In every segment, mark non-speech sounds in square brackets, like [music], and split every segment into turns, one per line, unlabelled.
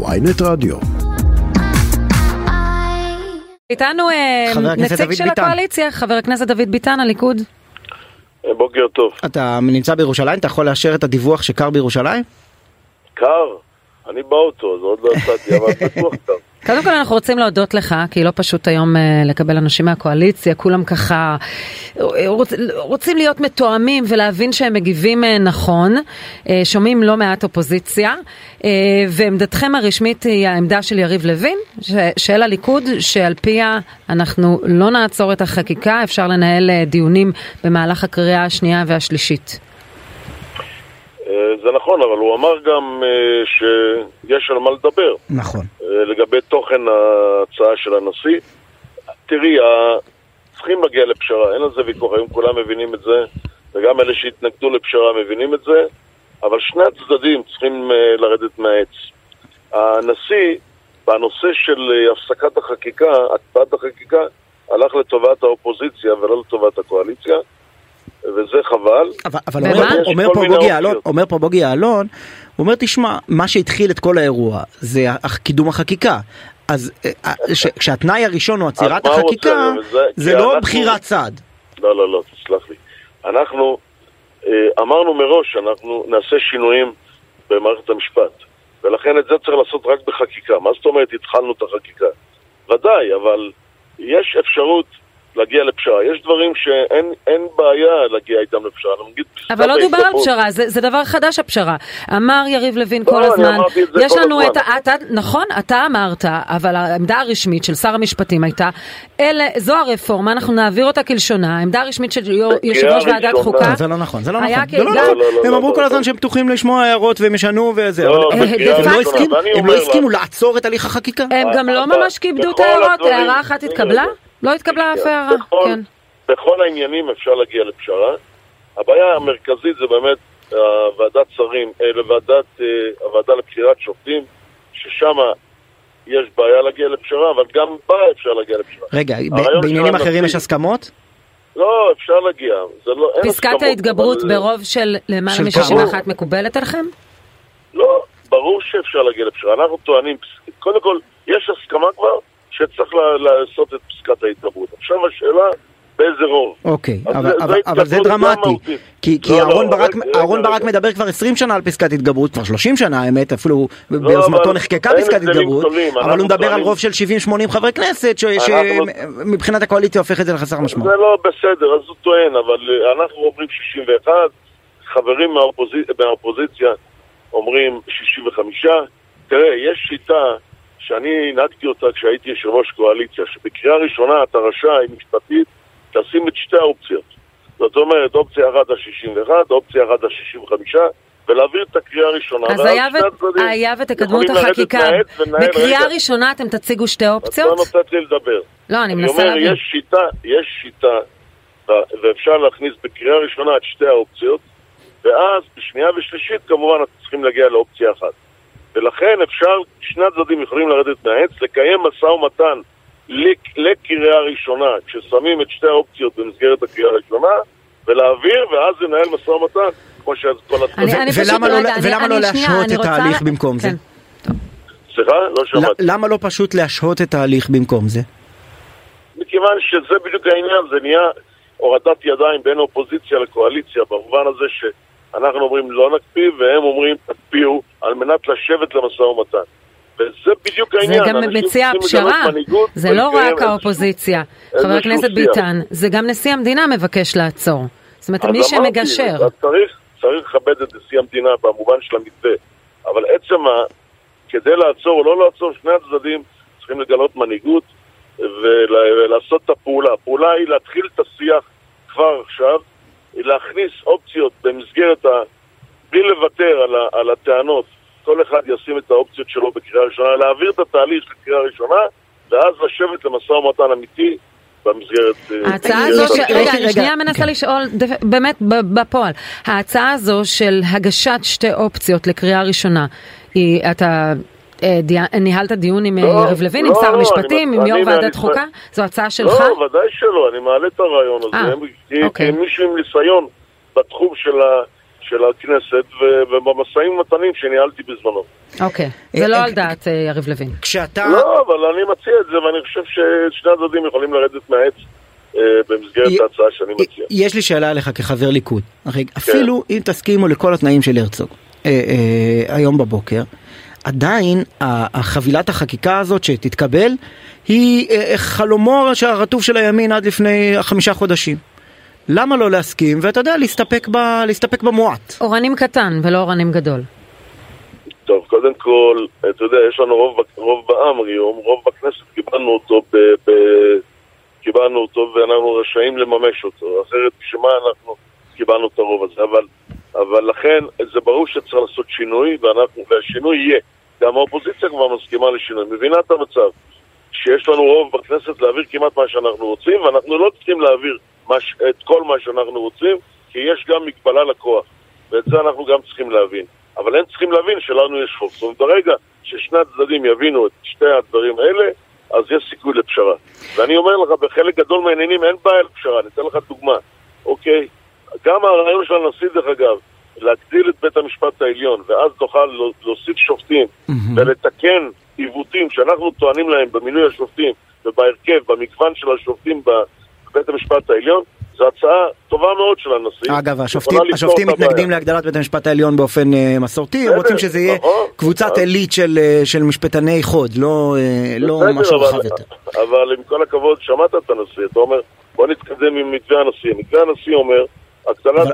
ויינט רדיו.
איתנו אה, נציג של
ביטן.
הקואליציה, חבר הכנסת דוד ביטן, הליכוד.
בוקר טוב.
אתה נמצא בירושלים, אתה יכול לאשר את הדיווח שקר בירושלים?
קר, אני באוטו, אז עוד לא יצאתי, אבל בטוח קר.
קודם כל אנחנו רוצים להודות לך, כי לא פשוט היום אה, לקבל אנשים מהקואליציה, כולם ככה אה, רוצ, רוצים להיות מתואמים ולהבין שהם מגיבים אה, נכון, שומעים לא מעט אופוזיציה, ועמדתכם הרשמית היא העמדה של יריב לוין, ש, של הליכוד, שעל פיה אנחנו לא נעצור את החקיקה, אפשר לנהל דיונים במהלך הקריאה השנייה והשלישית.
זה נכון, אבל הוא אמר גם שיש על מה לדבר
נכון.
אה, לגבי תוכן ההצעה של הנשיא. תראי, צריכים להגיע לפשרה, אין על זה ויכוח, היום כולם מבינים את זה, וגם אלה שהתנגדו לפשרה מבינים את זה, אבל שני הצדדים צריכים אה, לרדת מהעץ. הנשיא, בנושא של אה, הפסקת החקיקה, הקפאת החקיקה, הלך לטובת האופוזיציה ולא לטובת הקואליציה, וזה חבל.
אבל, אבל? אומר,
יש
אומר, פה בוגי. יעלון, אומר פה בוגי יעלון, הוא אומר תשמע, מה שהתחיל את כל האירוע זה קידום החקיקה. אז אה, אה, ש- כשהתנאי הראשון הוא עצירת החקיקה, זה לא
אנחנו-
בחירת צד.
לא, לא, לא, תסלח לי. אנחנו אה, אמרנו מראש שאנחנו נעשה שינויים במערכת המשפט, ולכן את זה צריך לעשות רק בחקיקה. מה זאת אומרת התחלנו את החקיקה? ודאי, אבל יש אפשרות להגיע לפשרה. יש דברים שאין אין בעיה להגיע איתם לפשרה. נגיד
אבל לא דובר על. פשרה, זה, זה דבר חדש הפשרה. אמר יריב לוין
לא,
כל הזמן, יש לנו. את ה... אתה, נכון, אתה אמרת, אבל העמדה הרשמית של שר המשפטים הייתה, אלה, זו הרפורמה, אנחנו נעביר אותה כלשונה, העמדה הרשמית של יושב ראש ועדת. חוקה,
זה לא נכון, זה לא נכון. זה לא נכון.
לא, לא,
הם אמרו
לא,
כל
לא.
הזמן שהם פתוחים לשמוע הערות והם ישנו וזה.
לא,
אבל- הם לא הסכימו- לא לעצור את הליך החקיקה.
הם גם לא ממש כיבדו את ההערות, הערה אחת התקבלה? לא התקבלה אף הערה, כן.
בכל העניינים אפשר להגיע לפשרה. הבעיה המרכזית זה באמת אה, ועדת שרים, אה, לוועדת, אה, הוועדה לבחירת שופטים, ששם יש בעיה להגיע לפשרה, אבל גם בה אפשר להגיע לפשרה.
רגע, בעניינים אחרים יש הסכמות?
לא, אפשר להגיע. זה לא, אין
פסקת ההתגברות
אבל-
ברוב של למעלה
של
מ-61 מקובלת עליכם?
לא, ברור שאפשר להגיע לפשרה. אנחנו טוענים, קודם כל, יש הסכמה כבר שצריך לעשות את פסקת ההתגברות. עכשיו השאלה, באיזה רוב.
אוקיי,
אז
אבל,
זה-
אבל,
זה
אבל זה דרמטי. כי, כי
לא, לא,
אהרון ברק,
רגע,
אהרון
רגע,
ברק. מדבר כבר 20 שנה על פסקת התגברות, כבר 30 שנה האמת, אפילו
לא,
ביוזמתו
אבל
נחקקה פסקת התגברות,
גדולים,
אבל הוא מדבר על רוב של 70-80 חברי כנסת, ש-
אנחנו-
שמבחינת הקואליציה הופך את זה לחסר משמעות.
זה לא בסדר, אז הוא טוען, אבל אה, אנחנו אומרים 61, חברים מהאופוזיציה אומרים 65. תראה, יש שיטה שאני הנהגתי אותה כשהייתי יושב ראש קואליציה, שבקריאה ראשונה אתה רשאי משפטית לשים את שתי האופציות. זאת אומרת, אופציה אחת ה-61, אופציה אחת ה-65, ולהעביר את הקריאה הראשונה.
אז היה ו- היה ותקדמו את החקיקה. בקריאה
רגע,
ראשונה אתם תציגו שתי
את לא
אופציות?
נותנת לי לדבר.
לא, אני
אני
מנסה
אומר,
להבין.
יש שיטה, יש שיטה, ואפשר להכניס בקריאה ראשונה את שתי האופציות, ואז בשנייה ושלישית כמובן אתם צריכים להגיע לאופציה אחת. ולכן אפשר, שני הצדדים יכולים לרדת מהעץ, לקיים משא ומתן לק- לקריאה ראשונה, כששמים את שתי האופציות במסגרת הקריאה הראשונה, ולהעביר, ואז לנהל משא ומתן, כמו שכל
אני-
הצדדים.
ולמה לא-
רגע, אני-
ולמה לא
אני שנייה,
להשהות
אני
את
רוצה-
ההליך במקום זה?
כן.
סליחה? לא שמעתי.
למה לא פשוט להשהות את ההליך במקום זה?
מכיוון שזה בדיוק העניין, זה נהיה הורדת ידיים בין אופוזיציה לקואליציה, במובן הזה שאנחנו אומרים לא נקפיא, והם אומרים תקפיאו, על מנת לשבת למשא ומתן. וזה בדיוק
זה
העניין.
גם
אנשים
מציע
צריכים לגלות
פשרה,
מנהיגות
זה לא רק האופוזיציה. חבר הכנסת. ביטן, זה גם נשיא המדינה מבקש לעצור. זאת אומרת, מי שמגשר.
אז צריך, צריך לכבד את נשיא המדינה במובן של המתווה, אבל עצם ה... כדי לעצור או לא לעצור, שני הצדדים צריכים לגלות מנהיגות ול- ולעשות את הפעולה. הפעולה היא להתחיל את השיח כבר עכשיו, להכניס אופציות במסגרת ה... בלי לוותר על, ה... על הטענות, כל אחד ישים את האופציות שלו בקריאה ראשונה, להעביר את התהליך לקריאה ראשונה, ואז לשבת למשא ומתן אמיתי במסגרת... אה,
ההצעה הזו, ש...
רגע,
אני שנייה מנסה
כן.
לשאול, באמת, בפועל, ההצעה הזו של הגשת שתי אופציות לקריאה ראשונה, היא, אתה ניהלת דיון עם אה,
לא,
יריב לוין,
לא,
עם שר
אני-
המשפטים, עם
אני
יו"ר ועדת חוקה? זו הצעה שלך?
לא, ודאי שלא, אני מעלה את הרעיון הזה.
אה,
הם- כי-
אוקיי.
מישהו עם ניסיון בתחום של, ה, של הכנסת ובמשאים ומתנים שניהלתי בזמנו.
אוקיי, זה לא על דעת אה, יריב לוין.
כשאתה...
לא, אבל אני מציע את זה ואני חושב ששני הצדדים יכולים לרדת מהעץ אה, במסגרת ההצעה שאני מציע.
יש לי שאלה אליך כחבר ליכוד. הרי אפילו אם תסכימו לכל התנאים של הרצוג אה, אה, היום בבוקר, עדיין החבילת החקיקה הזאת שתתקבל היא אה, חלומו הרטוב של הימין עד לפני חמישה חודשים. למה לא להסכים ואתה יודע להסתפק, ב, להסתפק במועט?
אורנים קטן ולא אורנים גדול.
טוב, קודם כל, אתה יודע, יש לנו רוב, רוב בעם היום, רוב בכנסת קיבלנו אותו ב... ב קיבלנו אותו ואנחנו רשאים לממש אותו, אחרת בשביל מה אנחנו קיבלנו את הרוב הזה, אבל, אבל לכן זה ברור שצריך לעשות שינוי, ואנחנו, והשינוי יהיה. גם האופוזיציה כבר מסכימה לשינוי, מבינה את המצב, שיש לנו רוב בכנסת להעביר כמעט מה שאנחנו רוצים, ואנחנו לא צריכים להעביר מה, ש- את כל מה שאנחנו רוצים, כי יש גם מגבלה לכוח, ואת זה אנחנו גם צריכים להבין. אבל הם צריכים להבין שלנו יש חוק. זאת אומרת, ברגע ששני הצדדים יבינו את שתי הדברים האלה, אז יש סיכוי לפשרה. ואני אומר לך, בחלק גדול מהעניינים אין בעיה לפשרה, אני אתן לך דוגמה, אוקיי? גם הרעיון של הנשיא, דרך אגב, להגדיל את בית המשפט העליון, ואז נוכל להוסיף שופטים ולתקן עיוותים שאנחנו טוענים להם במינוי השופטים ובהרכב, במגוון של השופטים בבית המשפט העליון, זו הצעה טובה מאוד של הנשיא.
אגב, השופטים, השופטים
את הבעיה.
מתנגדים להגדלת בית המשפט העליון באופן אה, מסורתי, הם רוצים שזה יהיה
נכון.
קבוצת
אז-
עילית של, אה, של משפטני חוד, לא, אה, לא
בסדר,
משהו
אבל-
רחב יותר.
אבל עם כל הכבוד, שמעת את הנשיא, אתה אומר, בוא נתקדם עם מתווה הנשיא. מתווה הנשיא אומר.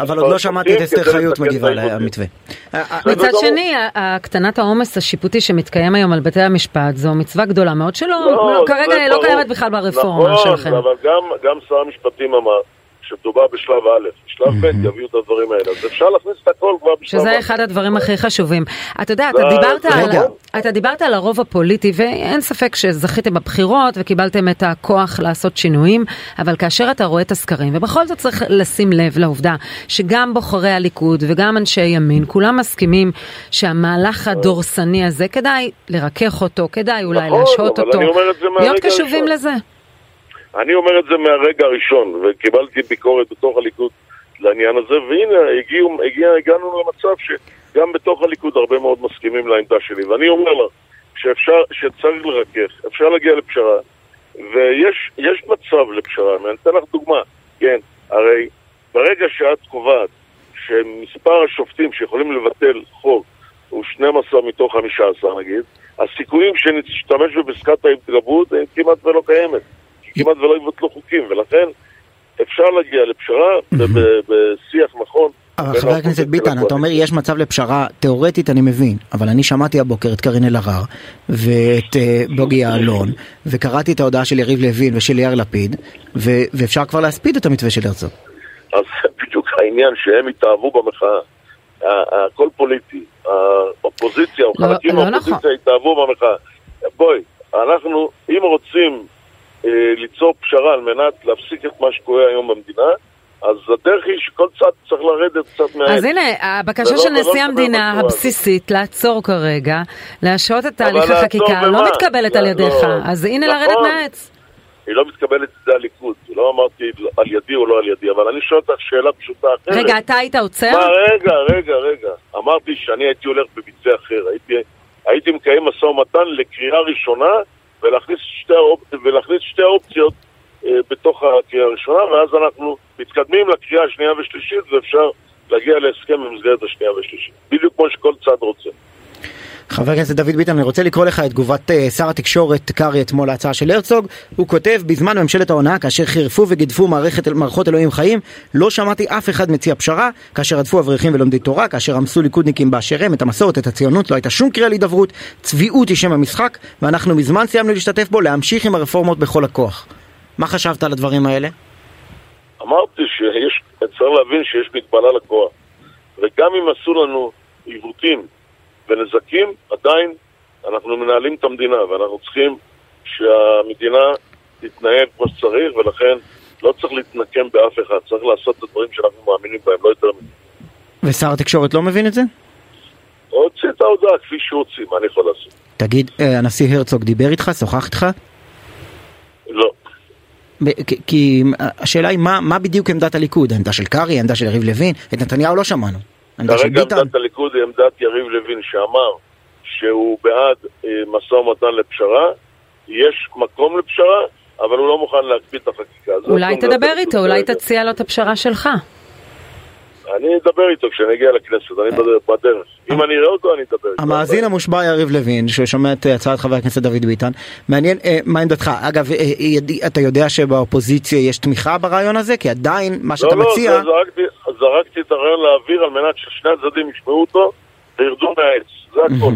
אבל, עוד לא שמעתי את אסתר חיות מגיבה אה,
בסדר
מצד. שני, הקטנת העומס השיפוטי שמתקיים היום על בתי המשפט זו מצווה גדולה מאוד שלא, לא,
זה
כרגע לא
ברור.
קיימת בכלל ברפורמה
נכון,
שלכם.
אבל גם שר המשפטים אמר שמדובר בשלב א', בשלב ב' יביאו את הדברים האלה. אז אפשר להכניס את הכל כבר בשלב
שזה
א'.
אחד הדברים הכי חשובים. אתה יודע, אתה
לא,
דיברת, על. אתה דיברת על הרוב הפוליטי, ואין ספק שזכיתם בבחירות וקיבלתם את הכוח לעשות שינויים, אבל כאשר אתה רואה את הסקרים, ובכל זאת צריך לשים לב לעובדה שגם בוחרי הליכוד וגם אנשי ימין, כולם מסכימים שהמהלך הדורסני הזה, כדאי לרכך אותו, כדאי אולי
נכון,
להשהות
אבל
אותו,
אני אומר את זה מהרגע
להיות קשובים
הראשון.
לזה.
אני אומר את זה מהרגע הראשון, וקיבלתי ביקורת בתוך הליכוד לעניין הזה, והנה, הגיעו, הגיע, הגענו למצב שגם בתוך הליכוד הרבה מאוד מסכימים לעמדה שלי, ואני אומר לך שאפשר, שצריך לרכך, אפשר להגיע לפשרה, ויש יש מצב לפשרה, אני אתן לך דוגמה, כן, הרי ברגע שאת קובעת שמספר השופטים שיכולים לבטל חוק הוא 12 מתוך 15 נגיד, הסיכויים שנשתמש בפסקת ההתגברות הם כמעט ולא קיימת. כי כמעט ולא יבטלו חוקים, ולכן אפשר להגיע לפשרה בשיח נכון.
אבל חבר הכנסת ביטן, אתה אומר. יש מצב לפשרה, תיאורטית אני מבין, אבל אני שמעתי הבוקר את קארין אלהרר ואת אה, בוגי יעלון, וקראתי את ההודעה של יריב לוין ושל יאיר לפיד, ואפשר כבר להספיד את המתווה של הרצוג.
אז זה [laughs] בדיוק העניין שהם התאהבו במחאה. הכל פוליטי. האופוזיציה או
לא-
חלקים
לא
מהאופוזיציה
נכון.
התאהבו במחאה. בואי, אנחנו, אם רוצים ליצור פשרה על מנת להפסיק את מה שקורה היום במדינה, אז הדרך היא שכל צד צריך לרדת קצת מהעץ.
אז הנה, הבקשה של נשיא המדינה. הבסיסית לעצור כרגע, להשהות את תהליך החקיקה? לא מתקבלת על
לא,
ידיך,
לא.
אז הנה
נכון.
לרדת מהעץ.
היא לא מתקבלת על הליכוד. לא אמרתי על ידי או לא על ידי, אבל אני שואל אותך שאלה פשוטה אחרת.
רגע, אתה היית עוצר?
מה, רגע, רגע, רגע. אמרתי שאני הייתי הולך במתווה אחר. הייתי, הייתי מקיים משא ומתן לקריאה ראשונה ולהכניס שתי, האופ... ולהכניס שתי האופציות אה, בתוך הקריאה הראשונה, ואז אנחנו מתקדמים לקריאה השנייה והשלישית ואפשר להגיע להסכם במסגרת השנייה והשלישית. בדיוק כמו שכל צד רוצה.
חבר הכנסת דוד ביטן, אני רוצה לקרוא לך את תגובת אה, שר התקשורת קרעי אתמול להצעה של הרצוג. הוא כותב, בזמן ממשלת ההונאה, כאשר חירפו וגידפו מערכת, מערכות אלוהים חיים, לא שמעתי אף אחד מציע פשרה, כאשר רדפו אברכים ולומדי תורה, כאשר רמסו ליכודניקים באשר הם, את המסורת, את הציונות, לא הייתה שום קריאה להידברות, צביעות היא שם המשחק, ואנחנו מזמן סיימנו להשתתף בו, להמשיך עם הרפורמות בכל הכוח. מה חשבת על הדברים האלה?
אמרתי שיש, צריך להבין שיש מגבלה לכוח. וגם אם עשו לנו עיוותים ונזקים, עדיין אנחנו מנהלים את המדינה, ואנחנו צריכים שהמדינה תתנהל כמו שצריך, ולכן לא צריך להתנקם באף אחד, צריך לעשות את הדברים שאנחנו מאמינים בהם, לא יותר מזה.
ושר התקשורת לא מבין את זה?
הוציא את ההודעה כפי שהוא הוציא, מה אני יכול לעשות?
תגיד, אה, הנשיא הרצוג דיבר איתך? שוחח איתך?
לא.
כי- כי השאלה היא מה, מה בדיוק עמדת הליכוד, העמדה של קרעי, העמדה של יריב לוין, את נתניהו לא שמענו.
כרגע? עמדת הליכוד היא עמדת יריב לוין שאמר שהוא בעד אה, משא ומתן לפשרה, יש מקום לפשרה, אבל הוא לא מוכן להקפיא את החקיקה. זאת
אולי
עמדת
תדבר איתו, אולי. תציע לו את הפשרה שלך.
אני אדבר איתו כשאני אגיע לכנסת, אני בדרך- בדרך. אם אני אראה אותו, אני אדבר איתו.
המאזין המושבע יריב לוין, ששומע את אה, הצעת חבר הכנסת דוד ביטן, מעניין אה, מה עמדתך. אגב, אה, אתה יודע שבאופוזיציה יש תמיכה ברעיון הזה? כי עדיין מה שאתה
לא, לא,
מציע...
זה- זרקתי, זרקתי את הרעיון לאוויר על מנת ששני הצדדים ישמעו אותו וירדו מהעץ. זה הכל.